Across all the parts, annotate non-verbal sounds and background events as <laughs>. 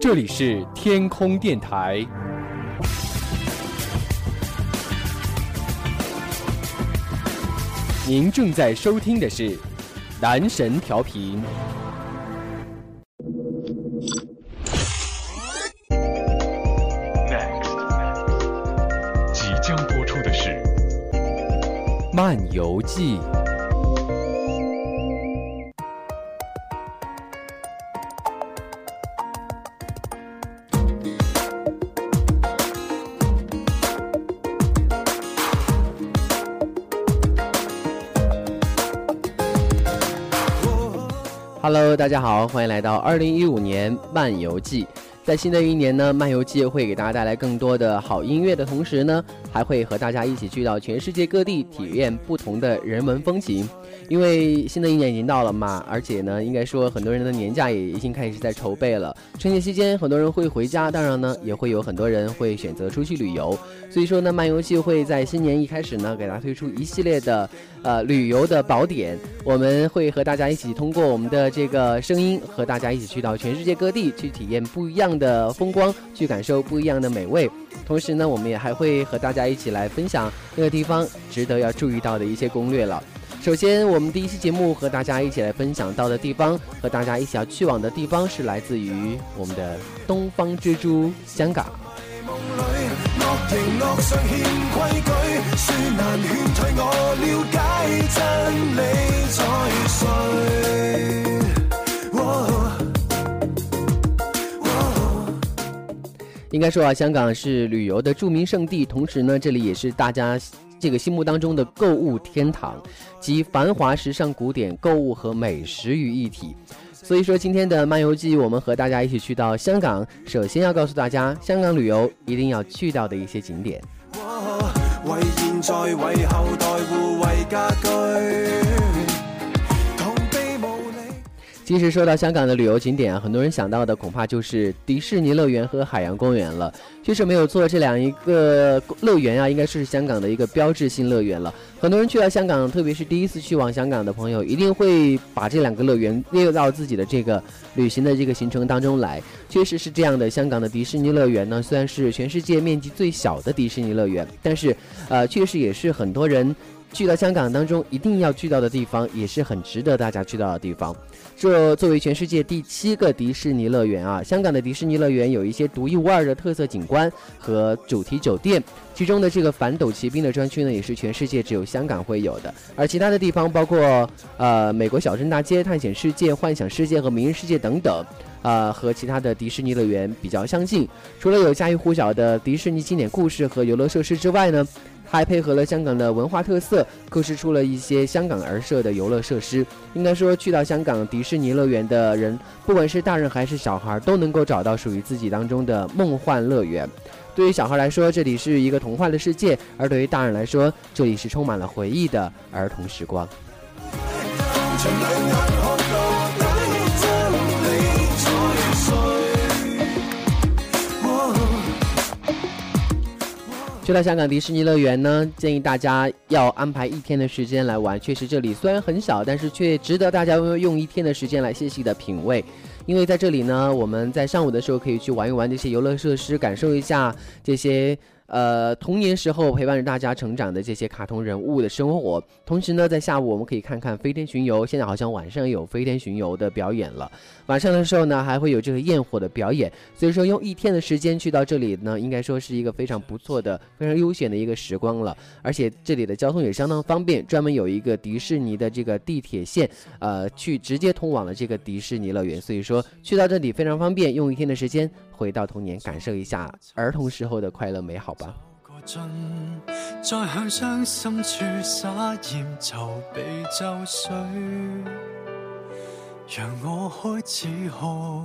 这里是天空电台，您正在收听的是男神调频。即将播出的是《漫游记》。Hello，大家好，欢迎来到二零一五年漫游记。在新的一年呢，漫游记会给大家带来更多的好音乐的同时呢，还会和大家一起去到全世界各地体验不同的人文风情。因为新的一年已经到了嘛，而且呢，应该说很多人的年假也已经开始在筹备了。春节期间，很多人会回家，当然呢，也会有很多人会选择出去旅游。所以说呢，漫游记会在新年一开始呢，给大家推出一系列的呃旅游的宝典。我们会和大家一起通过我们的这个声音，和大家一起去到全世界各地去体验不一样的风光，去感受不一样的美味。同时呢，我们也还会和大家一起来分享那个地方值得要注意到的一些攻略了。首先，我们第一期节目和大家一起来分享到的地方，和大家一起要去往的地方是来自于我们的东方之珠——香港。应该说啊，香港是旅游的著名胜地，同时呢，这里也是大家。这个心目当中的购物天堂，集繁华、时尚、古典、购物和美食于一体。所以说，今天的漫游记，我们和大家一起去到香港。首先要告诉大家，香港旅游一定要去到的一些景点。为现在，为后代其实说到香港的旅游景点啊，很多人想到的恐怕就是迪士尼乐园和海洋公园了。确实没有错，这两一个乐园啊，应该是香港的一个标志性乐园了。很多人去了香港，特别是第一次去往香港的朋友，一定会把这两个乐园列入到自己的这个旅行的这个行程当中来。确实是这样的，香港的迪士尼乐园呢，虽然是全世界面积最小的迪士尼乐园，但是，呃，确实也是很多人去到香港当中一定要去到的地方，也是很值得大家去到的地方。这作为全世界第七个迪士尼乐园啊，香港的迪士尼乐园有一些独一无二的特色景观和主题酒店，其中的这个反斗奇兵的专区呢，也是全世界只有香港会有的。而其他的地方包括呃美国小镇大街、探险世界、幻想世界和明日世界等等，呃和其他的迪士尼乐园比较相近。除了有家喻户晓的迪士尼经典故事和游乐设施之外呢。还配合了香港的文化特色，构思出了一些香港而设的游乐设施。应该说，去到香港迪士尼乐园的人，不管是大人还是小孩，都能够找到属于自己当中的梦幻乐园。对于小孩来说，这里是一个童话的世界；而对于大人来说，这里是充满了回忆的儿童时光。说到香港迪士尼乐园呢，建议大家要安排一天的时间来玩。确实，这里虽然很小，但是却值得大家用一天的时间来细细的品味。因为在这里呢，我们在上午的时候可以去玩一玩这些游乐设施，感受一下这些。呃，童年时候陪伴着大家成长的这些卡通人物的生活，同时呢，在下午我们可以看看飞天巡游。现在好像晚上有飞天巡游的表演了，晚上的时候呢，还会有这个焰火的表演。所以说，用一天的时间去到这里呢，应该说是一个非常不错的、非常悠闲的一个时光了。而且这里的交通也相当方便，专门有一个迪士尼的这个地铁线，呃，去直接通往了这个迪士尼乐园。所以说，去到这里非常方便，用一天的时间。回到童年，感受一下儿童时候的快乐美好吧。再向伤心处撒盐，就被咒水，让我开始喝。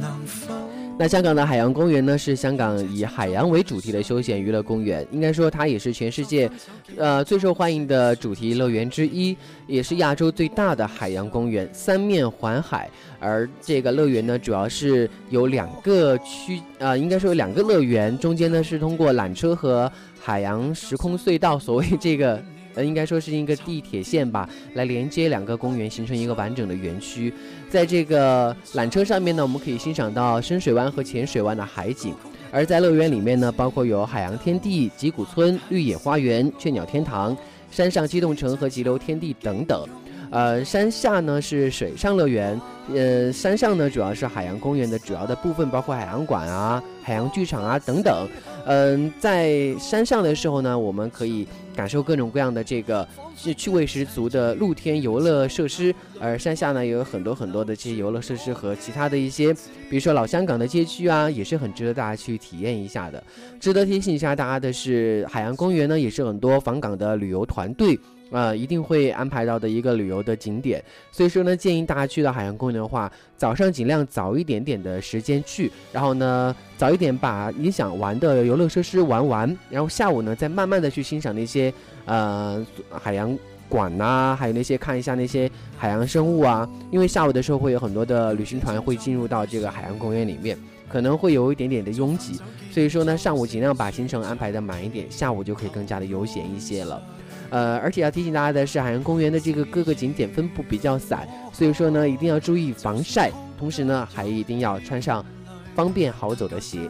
能否？那香港的海洋公园呢？是香港以海洋为主题的休闲娱乐公园，应该说它也是全世界，呃最受欢迎的主题乐园之一，也是亚洲最大的海洋公园，三面环海。而这个乐园呢，主要是有两个区，呃，应该说有两个乐园，中间呢是通过缆车和海洋时空隧道，所谓这个呃，应该说是一个地铁线吧，来连接两个公园，形成一个完整的园区。在这个缆车上面呢，我们可以欣赏到深水湾和浅水湾的海景。而在乐园里面呢，包括有海洋天地、吉谷村、绿野花园、雀鸟天堂、山上机动城和急流天地等等。呃，山下呢是水上乐园，呃，山上呢主要是海洋公园的主要的部分，包括海洋馆啊、海洋剧场啊等等。嗯，在山上的时候呢，我们可以感受各种各样的这个是趣味十足的露天游乐设施，而山下呢也有很多很多的这些游乐设施和其他的一些，比如说老香港的街区啊，也是很值得大家去体验一下的。值得提醒一下大家的是，海洋公园呢也是很多访港的旅游团队。呃，一定会安排到的一个旅游的景点，所以说呢，建议大家去到海洋公园的话，早上尽量早一点点的时间去，然后呢，早一点把你想玩的游乐设施玩完，然后下午呢，再慢慢的去欣赏那些呃海洋馆呐，还有那些看一下那些海洋生物啊，因为下午的时候会有很多的旅行团会进入到这个海洋公园里面，可能会有一点点的拥挤，所以说呢，上午尽量把行程安排的满一点，下午就可以更加的悠闲一些了。呃，而且要提醒大家的是，海洋公园的这个各个景点分布比较散，所以说呢，一定要注意防晒，同时呢，还一定要穿上方便好走的鞋。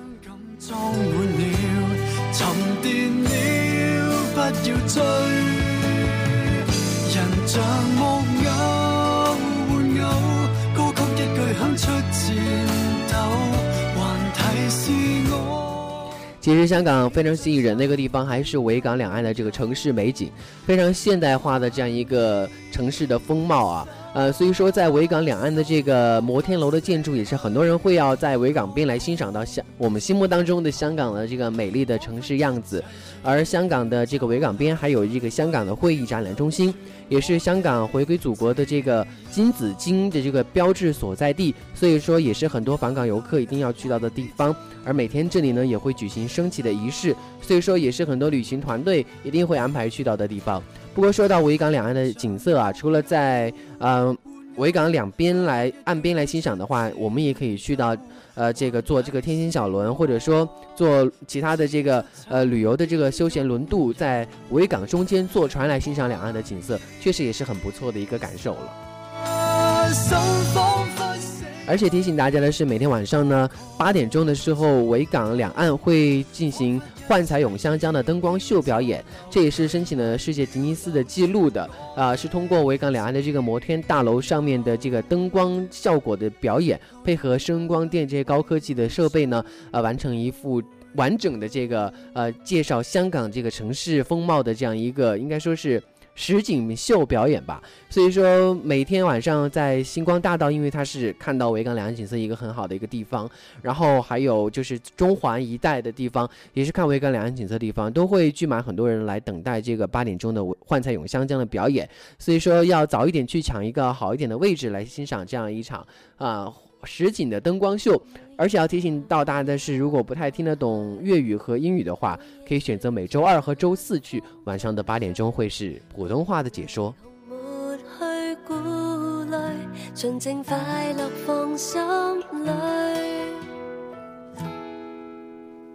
其实香港非常吸引人的一个地方，还是维港两岸的这个城市美景，非常现代化的这样一个城市的风貌啊。呃，所以说在维港两岸的这个摩天楼的建筑，也是很多人会要在维港边来欣赏到香我们心目当中的香港的这个美丽的城市样子。而香港的这个维港边还有这个香港的会议展览中心，也是香港回归祖国的这个金紫荆的这个标志所在地，所以说也是很多访港游客一定要去到的地方。而每天这里呢也会举行升旗的仪式，所以说也是很多旅行团队一定会安排去到的地方。不过说到维港两岸的景色啊，除了在呃维港两边来岸边来欣赏的话，我们也可以去到呃这个坐这个天星小轮，或者说坐其他的这个呃旅游的这个休闲轮渡，在维港中间坐船来欣赏两岸的景色，确实也是很不错的一个感受了。而且提醒大家的是，每天晚上呢八点钟的时候，维港两岸会进行幻彩咏香江的灯光秀表演，这也是申请了世界吉尼斯的记录的啊！是通过维港两岸的这个摩天大楼上面的这个灯光效果的表演，配合声光电这些高科技的设备呢，呃，完成一幅完整的这个呃介绍香港这个城市风貌的这样一个，应该说是。实景秀表演吧，所以说每天晚上在星光大道，因为它是看到维港两岸景色一个很好的一个地方，然后还有就是中环一带的地方，也是看维港两岸景色地方，都会聚满很多人来等待这个八点钟的幻彩咏香江的表演，所以说要早一点去抢一个好一点的位置来欣赏这样一场啊。实景的灯光秀，而且要提醒到大家的是，如果不太听得懂粤语和英语的话，可以选择每周二和周四去，晚上的八点钟会是普通话的解说。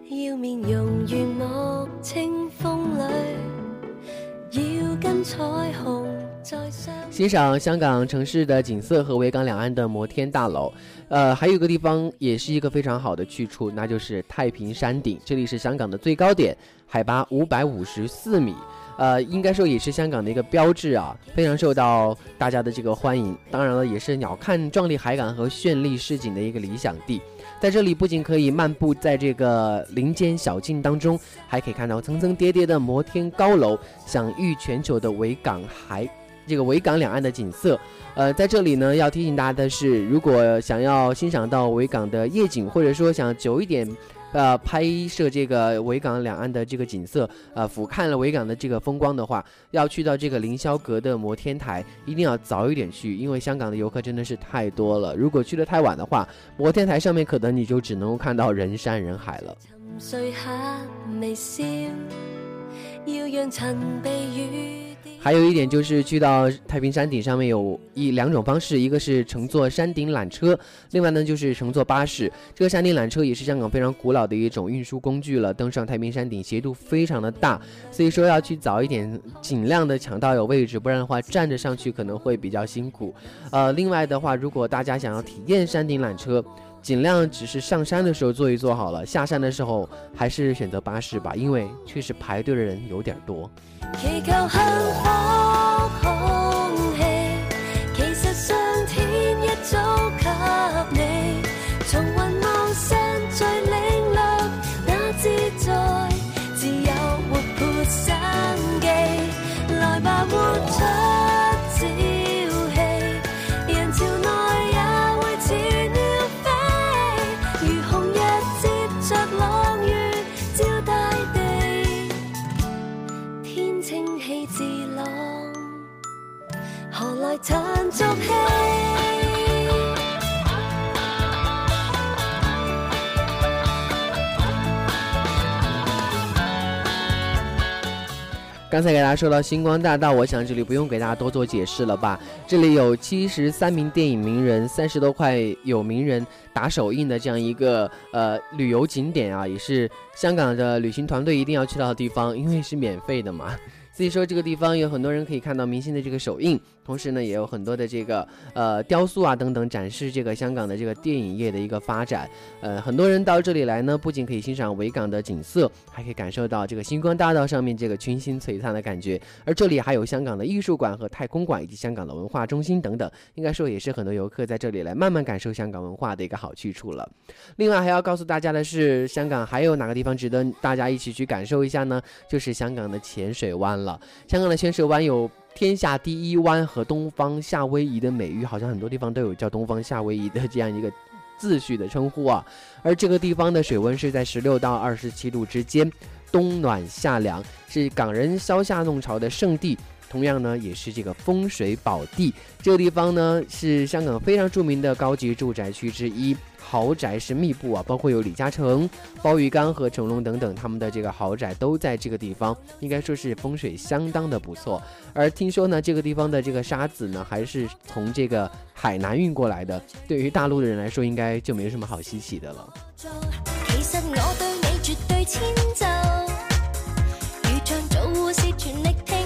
要面容如墨欣赏香港城市的景色和维港两岸的摩天大楼，呃，还有一个地方也是一个非常好的去处，那就是太平山顶。这里是香港的最高点，海拔五百五十四米，呃，应该说也是香港的一个标志啊，非常受到大家的这个欢迎。当然了，也是鸟瞰壮丽海港和绚丽市景的一个理想地。在这里不仅可以漫步在这个林间小径当中，还可以看到层层叠叠的摩天高楼，享誉全球的维港海。这个维港两岸的景色，呃，在这里呢，要提醒大家的是，如果想要欣赏到维港的夜景，或者说想久一点，呃，拍摄这个维港两岸的这个景色，呃，俯瞰了维港的这个风光的话，要去到这个凌霄阁的摩天台，一定要早一点去，因为香港的游客真的是太多了。如果去的太晚的话，摩天台上面可能你就只能够看到人山人海了。还有一点就是去到太平山顶上面有一两种方式，一个是乘坐山顶缆车，另外呢就是乘坐巴士。这个山顶缆车也是香港非常古老的一种运输工具了。登上太平山顶斜度非常的大，所以说要去早一点，尽量的抢到有位置，不然的话站着上去可能会比较辛苦。呃，另外的话，如果大家想要体验山顶缆车，尽量只是上山的时候坐一坐好了，下山的时候还是选择巴士吧，因为确实排队的人有点多。叹俗气？刚才给大家说到星光大道，我想这里不用给大家多做解释了吧？这里有七十三名电影名人，三十多块有名人打手印的这样一个呃旅游景点啊，也是香港的旅行团队一定要去到的地方，因为是免费的嘛。所以说这个地方有很多人可以看到明星的这个手印。同时呢，也有很多的这个呃雕塑啊等等，展示这个香港的这个电影业的一个发展。呃，很多人到这里来呢，不仅可以欣赏维港的景色，还可以感受到这个星光大道上面这个群星璀璨的感觉。而这里还有香港的艺术馆和太空馆，以及香港的文化中心等等，应该说也是很多游客在这里来慢慢感受香港文化的一个好去处了。另外还要告诉大家的是，香港还有哪个地方值得大家一起去感受一下呢？就是香港的浅水湾了。香港的浅水湾有。天下第一湾和东方夏威夷的美誉，好像很多地方都有叫东方夏威夷的这样一个自序的称呼啊。而这个地方的水温是在十六到二十七度之间，冬暖夏凉，是港人消夏弄潮的圣地。同样呢，也是这个风水宝地。这个地方呢，是香港非常著名的高级住宅区之一，豪宅是密布啊，包括有李嘉诚、包玉刚和成龙等等，他们的这个豪宅都在这个地方，应该说是风水相当的不错。而听说呢，这个地方的这个沙子呢，还是从这个海南运过来的，对于大陆的人来说，应该就没什么好稀奇的了。其实我对你绝对迁就，如像做护士全力。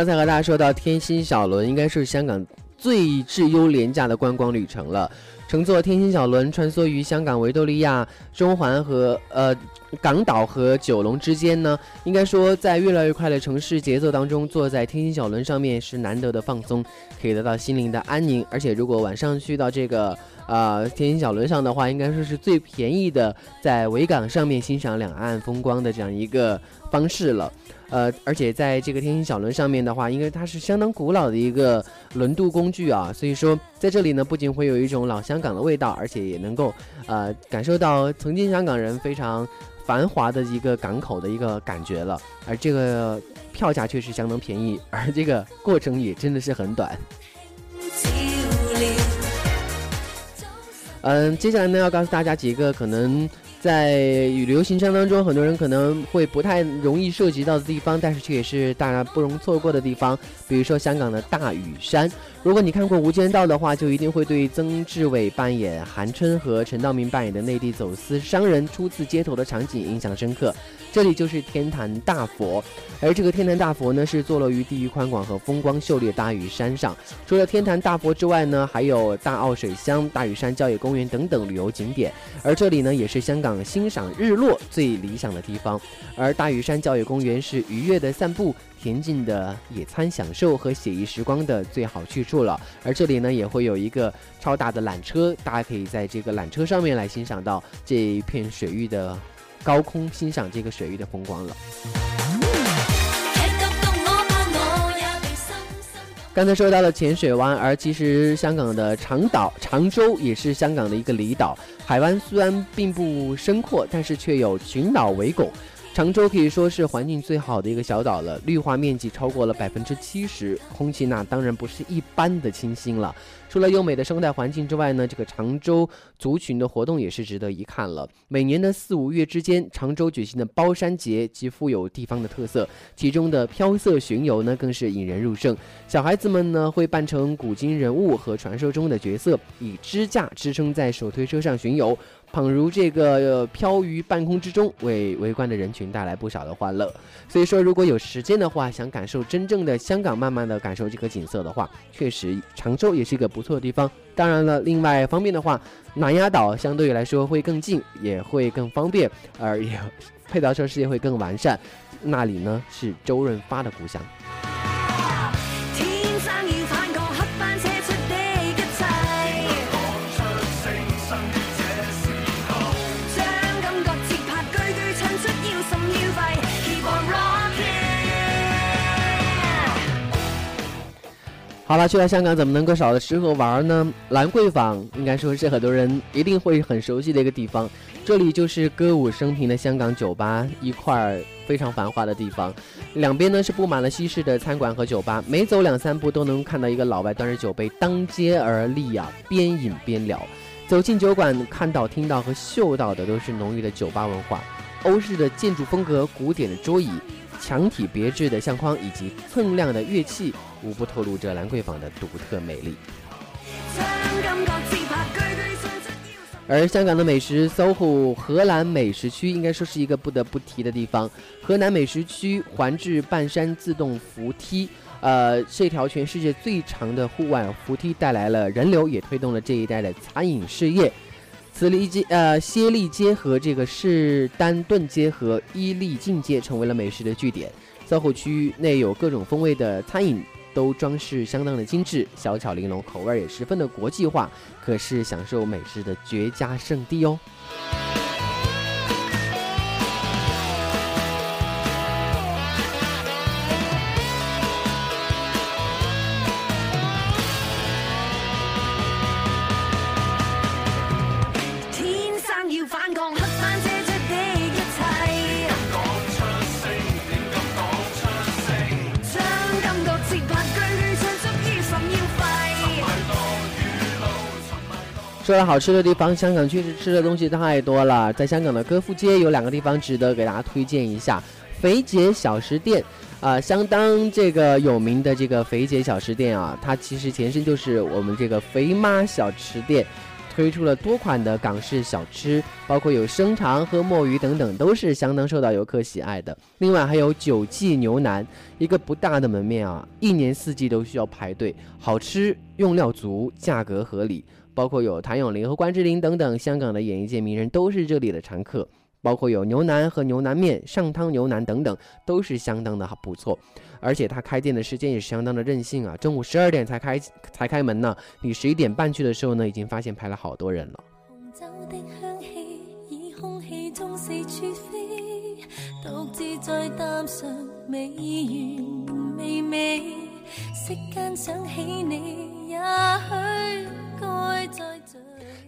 刚才和大家说到天星小轮，应该是香港最质优廉价的观光旅程了。乘坐天星小轮穿梭于香港维多利亚中环和呃港岛和九龙之间呢，应该说在越来越快的城市节奏当中，坐在天星小轮上面是难得的放松，可以得到心灵的安宁。而且如果晚上去到这个呃天星小轮上的话，应该说是最便宜的，在维港上面欣赏两岸风光的这样一个方式了。呃，而且在这个天星小轮上面的话，因为它是相当古老的一个轮渡工具啊，所以说在这里呢，不仅会有一种老香港的味道，而且也能够呃感受到曾经香港人非常繁华的一个港口的一个感觉了。而这个票价确实相当便宜，而这个过程也真的是很短。嗯，接下来呢，要告诉大家几个可能。在旅游行程当中，很多人可能会不太容易涉及到的地方，但是却也是大家不容错过的地方。比如说香港的大屿山，如果你看过《无间道》的话，就一定会对曾志伟扮演韩春和陈道明扮演的内地走私商人初次接头的场景印象深刻。这里就是天坛大佛，而这个天坛大佛呢，是坐落于地域宽广和风光秀丽的大屿山上。除了天坛大佛之外呢，还有大澳水乡、大屿山郊野公园等等旅游景点。而这里呢，也是香港欣赏日落最理想的地方。而大屿山郊野公园是愉悦的散步。恬静的野餐享受和写意时光的最好去处了，而这里呢也会有一个超大的缆车，大家可以在这个缆车上面来欣赏到这一片水域的高空，欣赏这个水域的风光了。刚才说到了浅水湾，而其实香港的长岛长洲也是香港的一个离岛，海湾虽然并不深阔，但是却有群岛围拱。常州可以说是环境最好的一个小岛了，绿化面积超过了百分之七十，空气那当然不是一般的清新了。除了优美的生态环境之外呢，这个常州族群的活动也是值得一看了。每年的四五月之间，常州举行的包山节极富有地方的特色，其中的飘色巡游呢更是引人入胜。小孩子们呢会扮成古今人物和传说中的角色，以支架支撑在手推车上巡游。仿如这个飘于半空之中，为围观的人群带来不少的欢乐。所以说，如果有时间的话，想感受真正的香港，慢慢的感受这个景色的话，确实常州也是一个不错的地方。当然了，另外方面的话，南丫岛相对于来说会更近，也会更方便，而也 <laughs> 配套设施也会更完善。那里呢是周润发的故乡。好了，去了香港怎么能够少了吃和玩呢？兰桂坊应该说是很多人一定会很熟悉的一个地方，这里就是歌舞升平的香港酒吧一块儿非常繁华的地方，两边呢是布满了西式的餐馆和酒吧，每走两三步都能看到一个老外端着酒杯当街而立啊，边饮边聊。走进酒馆，看到、听到和嗅到的都是浓郁的酒吧文化，欧式的建筑风格、古典的桌椅。墙体别致的相框以及锃亮的乐器，无不透露着兰桂坊的独特美丽。而香港的美食，SOHO 荷兰美食区应该说是一个不得不提的地方。河南美食区环至半山自动扶梯，呃，这条全世界最长的户外扶梯带来了人流，也推动了这一带的餐饮事业。慈利街、呃，歇利街和这个士丹顿街和伊利近街成为了美食的据点。SOHO 区域内有各种风味的餐饮，都装饰相当的精致，小巧玲珑，口味也十分的国际化，可是享受美食的绝佳圣地哦。说了好吃的地方，香港确实吃的东西太多了。在香港的歌赋街有两个地方值得给大家推荐一下，肥姐小食店，啊，相当这个有名的这个肥姐小食店啊，它其实前身就是我们这个肥妈小吃店，推出了多款的港式小吃，包括有生肠和墨鱼等等，都是相当受到游客喜爱的。另外还有九记牛腩，一个不大的门面啊，一年四季都需要排队，好吃，用料足，价格合理。包括有谭咏麟和关之琳等等香港的演艺界名人都是这里的常客，包括有牛腩和牛腩面、上汤牛腩等等，都是相当的不错。而且他开店的时间也是相当的任性啊，中午十二点才开才开门呢。你十一点半去的时候呢，已经发现排了好多人了。在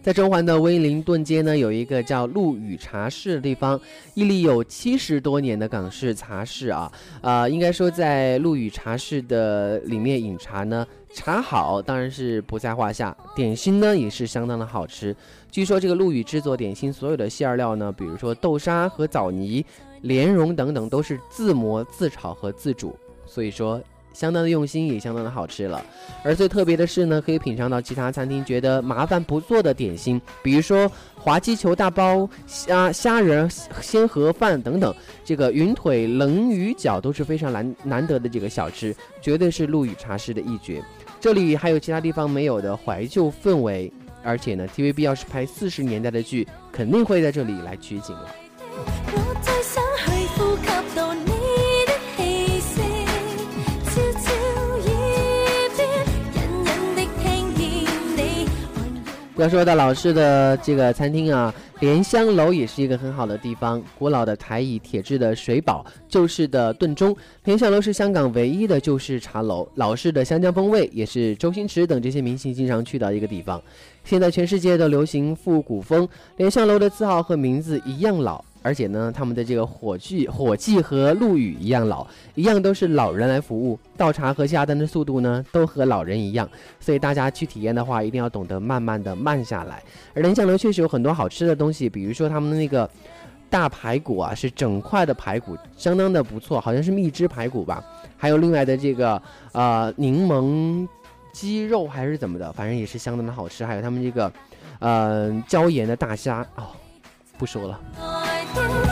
在中环的威灵顿街呢，有一个叫陆羽茶室的地方，屹立有七十多年的港式茶室啊，呃，应该说在陆羽茶室的里面饮茶呢，茶好当然是不在话下，点心呢也是相当的好吃。据说这个陆羽制作点心所有的馅料呢，比如说豆沙和枣泥、莲蓉等等，都是自磨自炒和自煮，所以说。相当的用心，也相当的好吃了。而最特别的是呢，可以品尝到其他餐厅觉得麻烦不做的点心，比如说滑鸡球大包、虾虾仁鲜盒饭等等，这个云腿冷鱼饺都是非常难难得的这个小吃，绝对是陆羽茶室的一绝。这里还有其他地方没有的怀旧氛围，而且呢，TVB 要是拍四十年代的剧，肯定会在这里来取景了。要说到老式的这个餐厅啊，莲香楼也是一个很好的地方。古老的台椅、铁制的水宝、旧式的炖盅，莲香楼是香港唯一的旧式茶楼。老式的湘江风味也是周星驰等这些明星经常去的一个地方。现在全世界都流行复古风，莲香楼的字号和名字一样老。而且呢，他们的这个火炬、火炬和陆羽一样老，一样都是老人来服务，倒茶和下单的速度呢，都和老人一样。所以大家去体验的话，一定要懂得慢慢的慢下来。而莲香楼确实有很多好吃的东西，比如说他们的那个大排骨啊，是整块的排骨，相当的不错，好像是蜜汁排骨吧。还有另外的这个呃柠檬鸡肉还是怎么的，反正也是相当的好吃。还有他们这个呃椒盐的大虾哦，不说了。Bye.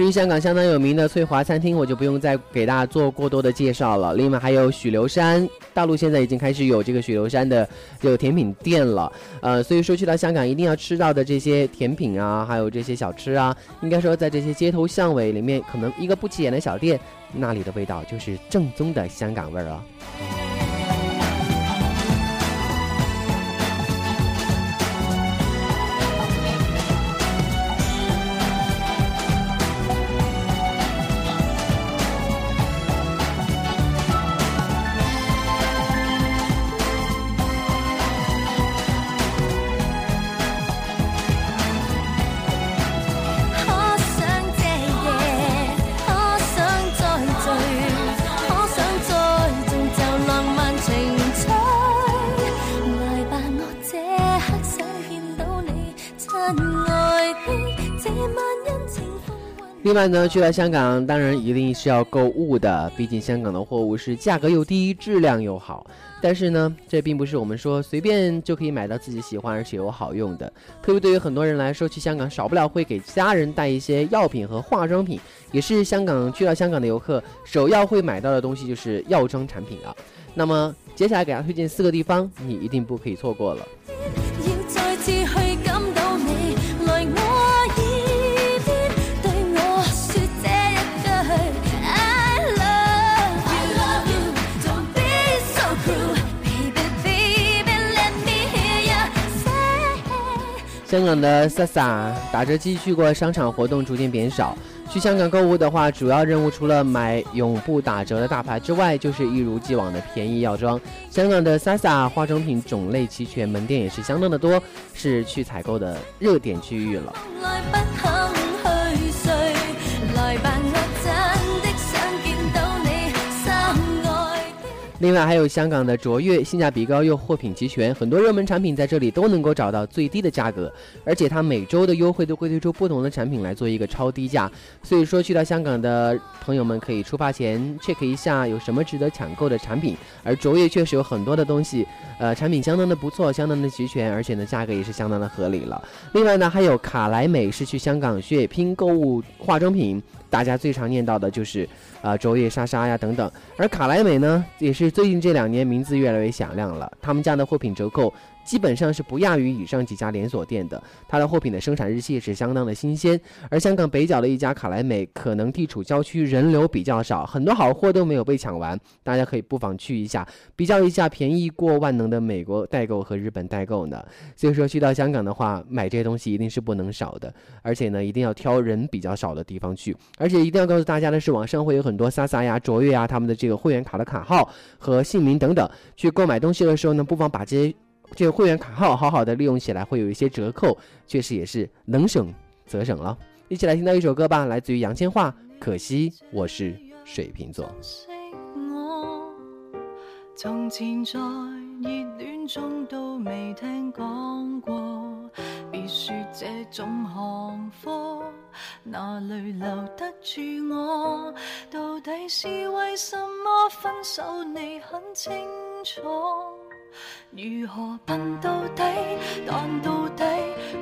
至于香港相当有名的翠华餐厅，我就不用再给大家做过多的介绍了。另外还有许留山，大陆现在已经开始有这个许留山的有甜品店了。呃，所以说去到香港一定要吃到的这些甜品啊，还有这些小吃啊，应该说在这些街头巷尾里面，可能一个不起眼的小店，那里的味道就是正宗的香港味儿啊。另外呢，去了香港当然一定是要购物的，毕竟香港的货物是价格又低，质量又好。但是呢，这并不是我们说随便就可以买到自己喜欢而且又好用的。特别对于很多人来说，去香港少不了会给家人带一些药品和化妆品，也是香港去到香港的游客首要会买到的东西，就是药妆产品啊。那么接下来给大家推荐四个地方，你一定不可以错过了。香港的 Sasa 打折季去过商场活动逐渐变少。去香港购物的话，主要任务除了买永不打折的大牌之外，就是一如既往的便宜药妆。香港的 Sasa 化妆品种类齐全，门店也是相当的多，是去采购的热点区域了。另外还有香港的卓越，性价比高又货品齐全，很多热门产品在这里都能够找到最低的价格，而且它每周的优惠都会推出不同的产品来做一个超低价，所以说去到香港的朋友们可以出发前 check 一下有什么值得抢购的产品，而卓越确实有很多的东西，呃，产品相当的不错，相当的齐全，而且呢价格也是相当的合理了。另外呢还有卡莱美是去香港血拼购物化妆品。大家最常念到的就是，啊，卓越莎莎呀等等，而卡莱美呢，也是最近这两年名字越来越响亮了，他们家的货品折扣。基本上是不亚于以上几家连锁店的，它的货品的生产日期也是相当的新鲜。而香港北角的一家卡莱美，可能地处郊区，人流比较少，很多好货都没有被抢完，大家可以不妨去一下，比较一下便宜过万能的美国代购和日本代购呢。所以说去到香港的话，买这些东西一定是不能少的，而且呢，一定要挑人比较少的地方去，而且一定要告诉大家的是，网上会有很多莎莎呀、卓越呀他们的这个会员卡的卡号和姓名等等，去购买东西的时候呢，不妨把这些。这个会员卡号好好的利用起来，会有一些折扣，确实也是能省则省了。一起来听到一首歌吧，来自于杨千嬅，《可惜我是水瓶座》。从前在热恋中都未听讲过，别说这种行货，哪里留得住我？到底是为什么分手？你很清楚。如何笨到底？但到底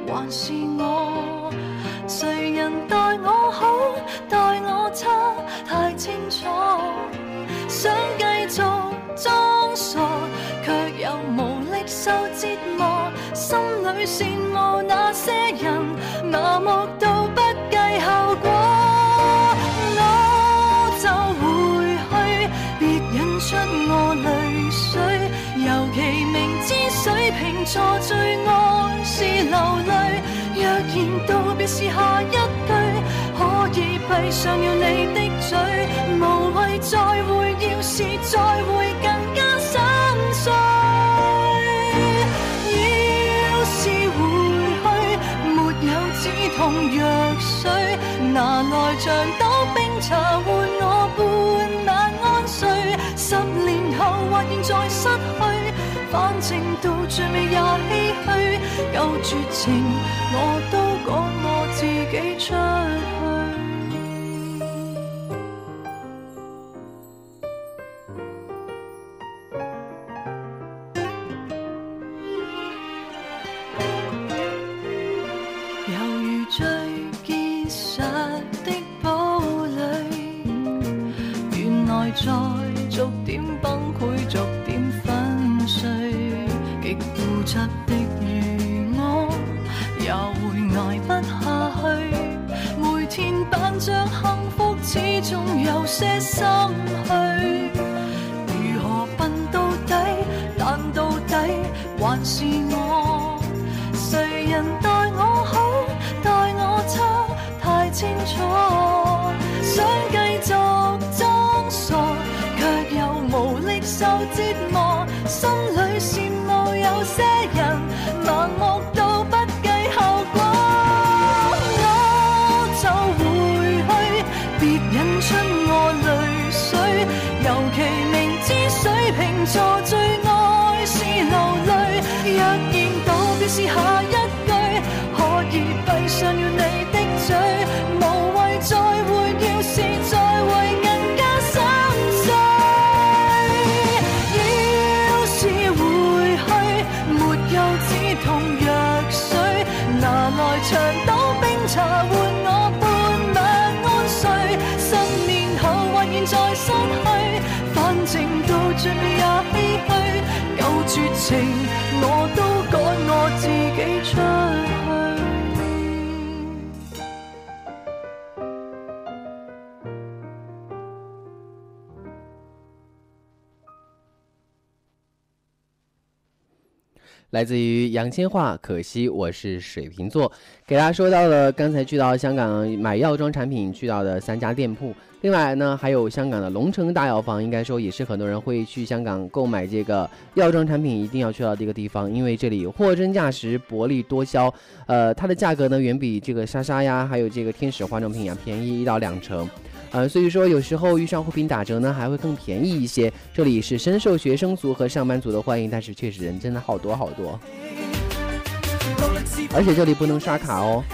还是我。谁人待我好，待我差，太清楚。想继续装傻，却又无力受折磨。心里羡慕那些人，麻木错最爱是流泪，若然道别是下一句，可以闭上了你的嘴，无谓再会，要是再会更加心碎。要是回去，没有止痛药水，拿来像斗冰茶换我半晚安睡。十年后或现在失，反正到最尾也唏嘘。有绝情，我都赶我自己出去，是下一来自于杨千嬅，可惜我是水瓶座。给大家说到了刚才去到香港买药妆产品去到的三家店铺，另外呢还有香港的龙城大药房，应该说也是很多人会去香港购买这个药妆产品一定要去到的一个地方，因为这里货真价实，薄利多销。呃，它的价格呢远比这个莎莎呀，还有这个天使化妆品呀便宜一到两成。呃，所以说有时候遇上货品打折呢，还会更便宜一些。这里是深受学生族和上班族的欢迎，但是确实人真的好多好多，而且这里不能刷卡哦。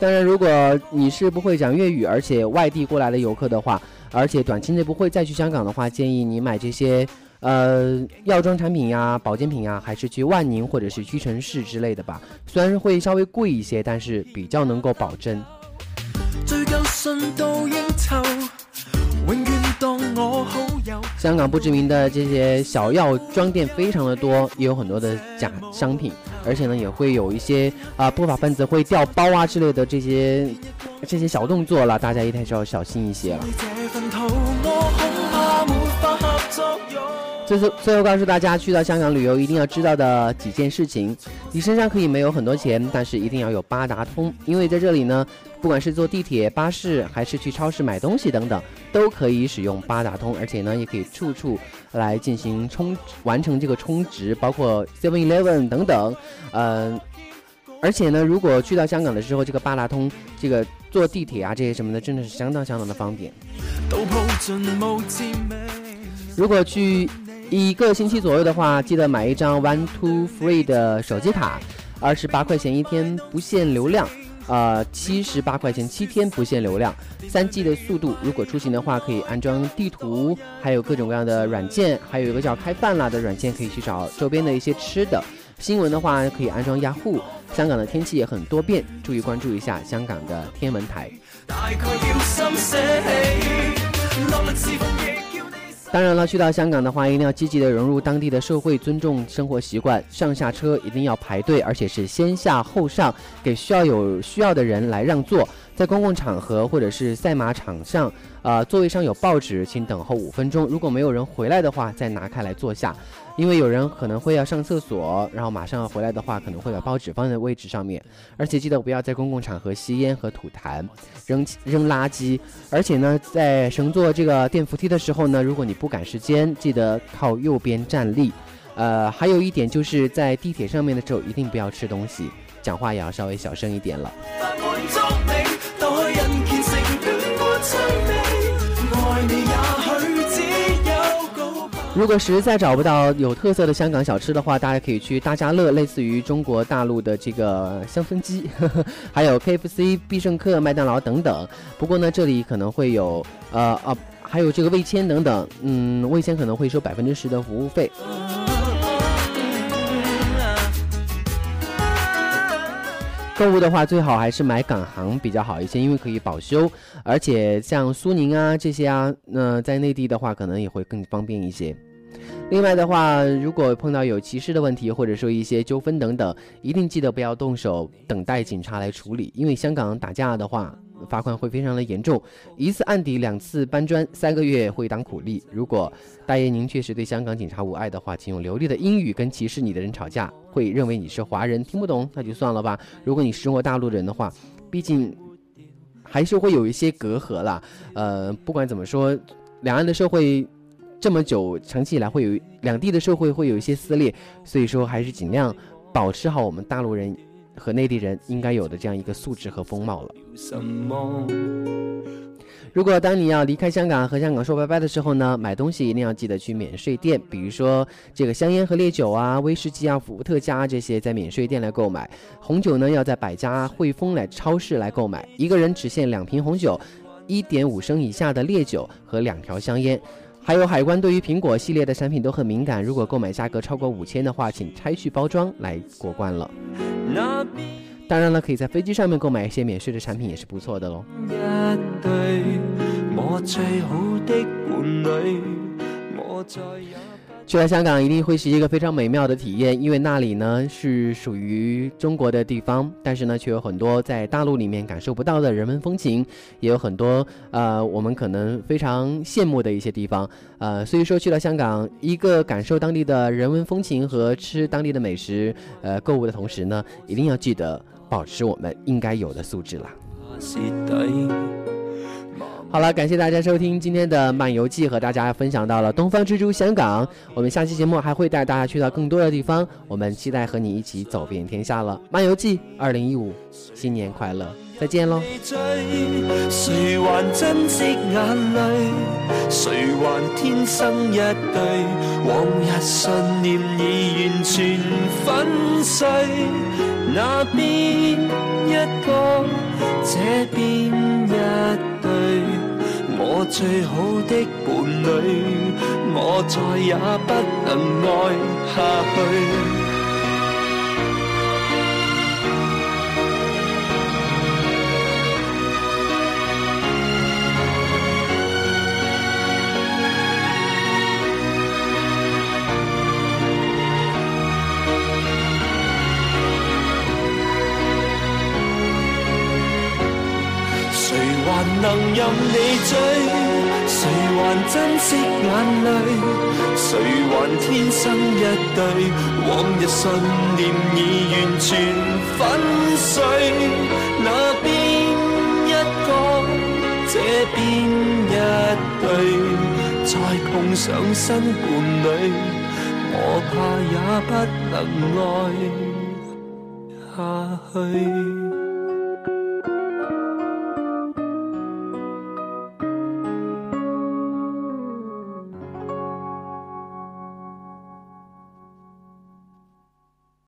当然，如果你是不会讲粤语，而且外地过来的游客的话，而且短期内不会再去香港的话，建议你买这些。呃，药妆产品呀、保健品呀，还是去万宁或者是屈臣氏之类的吧。虽然会稍微贵一些，但是比较能够保真。香港不知名的这些小药妆店非常的多，也有很多的假商品，而且呢也会有一些啊不法分子会掉包啊之类的这些这些小动作了，大家一定是要小心一些了。最后，最后告诉大家，去到香港旅游一定要知道的几件事情：你身上可以没有很多钱，但是一定要有八达通，因为在这里呢，不管是坐地铁、巴士，还是去超市买东西等等，都可以使用八达通，而且呢，也可以处处来进行充完成这个充值，包括 Seven Eleven 等等，嗯、而且呢，如果去到香港的时候，这个八达通，这个坐地铁啊这些什么的，真的是相当相当的方便。如果去一个星期左右的话，记得买一张 One Two Free 的手机卡，二十八块钱一天不限流量，呃，七十八块钱七天不限流量，三 G 的速度。如果出行的话，可以安装地图，还有各种各样的软件，还有一个叫开饭啦的软件，可以去找周边的一些吃的。新闻的话，可以安装 Yahoo。香港的天气也很多变，注意关注一下香港的天文台。当然了，去到香港的话，一定要积极的融入当地的社会，尊重生活习惯。上下车一定要排队，而且是先下后上，给需要有需要的人来让座。在公共场合或者是赛马场上，呃，座位上有报纸，请等候五分钟。如果没有人回来的话，再拿开来坐下。因为有人可能会要上厕所，然后马上要回来的话，可能会把报纸放在位置上面。而且记得不要在公共场合吸烟和吐痰、扔扔垃圾。而且呢，在乘坐这个电扶梯的时候呢，如果你不赶时间，记得靠右边站立。呃，还有一点就是在地铁上面的时候，一定不要吃东西，讲话也要稍微小声一点了。如果实在找不到有特色的香港小吃的话，大家可以去大家乐，类似于中国大陆的这个香氛鸡，<laughs> 还有 KFC、必胜客、麦当劳等等。不过呢，这里可能会有呃呃，还有这个味千等等，嗯，味千可能会收百分之十的服务费。购物的话，最好还是买港行比较好一些，因为可以保修，而且像苏宁啊这些啊，那在内地的话，可能也会更方便一些。另外的话，如果碰到有歧视的问题，或者说一些纠纷等等，一定记得不要动手，等待警察来处理，因为香港打架的话。罚款会非常的严重，一次案底，两次搬砖，三个月会当苦力。如果大爷您确实对香港警察无爱的话，请用流利的英语跟歧视你的人吵架，会认为你是华人，听不懂那就算了吧。如果你是中国大陆人的话，毕竟还是会有一些隔阂啦。呃，不管怎么说，两岸的社会这么久，长期以来会有两地的社会会有一些撕裂，所以说还是尽量保持好我们大陆人。和内地人应该有的这样一个素质和风貌了。如果当你要离开香港和香港说拜拜的时候呢，买东西一定要记得去免税店，比如说这个香烟和烈酒啊、威士忌啊、伏特加这些，在免税店来购买。红酒呢，要在百家汇丰来超市来购买，一个人只限两瓶红酒，一点五升以下的烈酒和两条香烟。还有海关对于苹果系列的产品都很敏感，如果购买价格超过五千的话，请拆去包装来过关了。当然了，可以在飞机上面购买一些免税的产品也是不错的喽。去了香港一定会是一个非常美妙的体验，因为那里呢是属于中国的地方，但是呢却有很多在大陆里面感受不到的人文风情，也有很多呃我们可能非常羡慕的一些地方，呃所以说去了香港，一个感受当地的人文风情和吃当地的美食，呃购物的同时呢，一定要记得保持我们应该有的素质啦。好了，感谢大家收听今天的漫游记，和大家分享到了东方之珠香港。我们下期节目还会带大家去到更多的地方，我们期待和你一起走遍天下了。漫游记二零一五，新年快乐，再见喽。谁还珍惜眼泪？谁还天生一对？往日信念已完全粉碎，那边一个，这边一。我最好的伴侣，我再也不能爱下去。任你追，谁还珍惜眼泪？谁还天生一对？往日信念已完全粉碎。那边一个，这边一对，再碰上新伴侣，我怕也不能爱。下去。